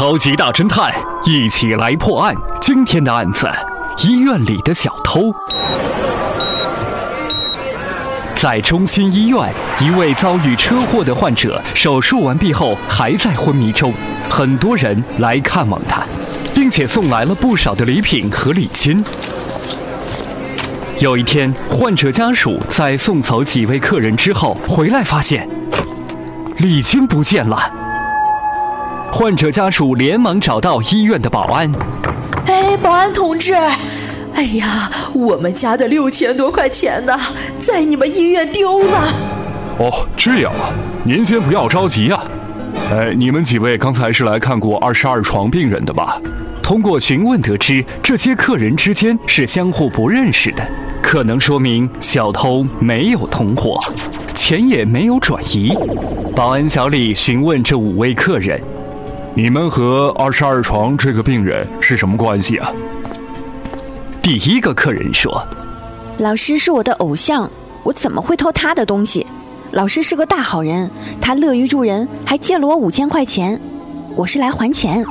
超级大侦探，一起来破案。今天的案子：医院里的小偷。在中心医院，一位遭遇车祸的患者手术完毕后还在昏迷中，很多人来看望他，并且送来了不少的礼品和礼金。有一天，患者家属在送走几位客人之后回来，发现礼金不见了。患者家属连忙找到医院的保安。哎，保安同志，哎呀，我们家的六千多块钱呢，在你们医院丢了。哦，这样啊，您先不要着急啊。哎，你们几位刚才是来看过二十二床病人的吧？通过询问得知，这些客人之间是相互不认识的，可能说明小偷没有同伙，钱也没有转移。保安小李询问这五位客人。你们和二十二床这个病人是什么关系啊？第一个客人说：“老师是我的偶像，我怎么会偷他的东西？老师是个大好人，他乐于助人，还借了我五千块钱，我是来还钱。”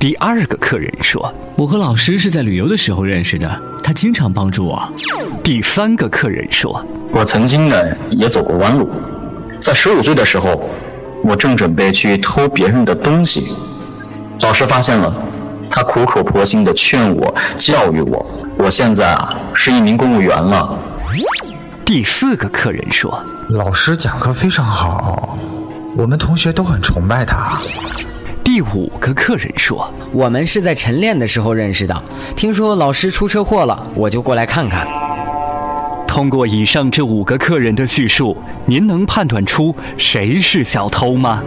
第二个客人说：“我和老师是在旅游的时候认识的，他经常帮助我。”第三个客人说：“我曾经呢也走过弯路，在十五岁的时候。”我正准备去偷别人的东西，老师发现了，他苦口婆心地劝我、教育我。我现在啊是一名公务员了。第四个客人说：“老师讲课非常好，我们同学都很崇拜他。”第五个客人说：“我们是在晨练的时候认识的，听说老师出车祸了，我就过来看看。”通过以上这五个客人的叙述，您能判断出谁是小偷吗？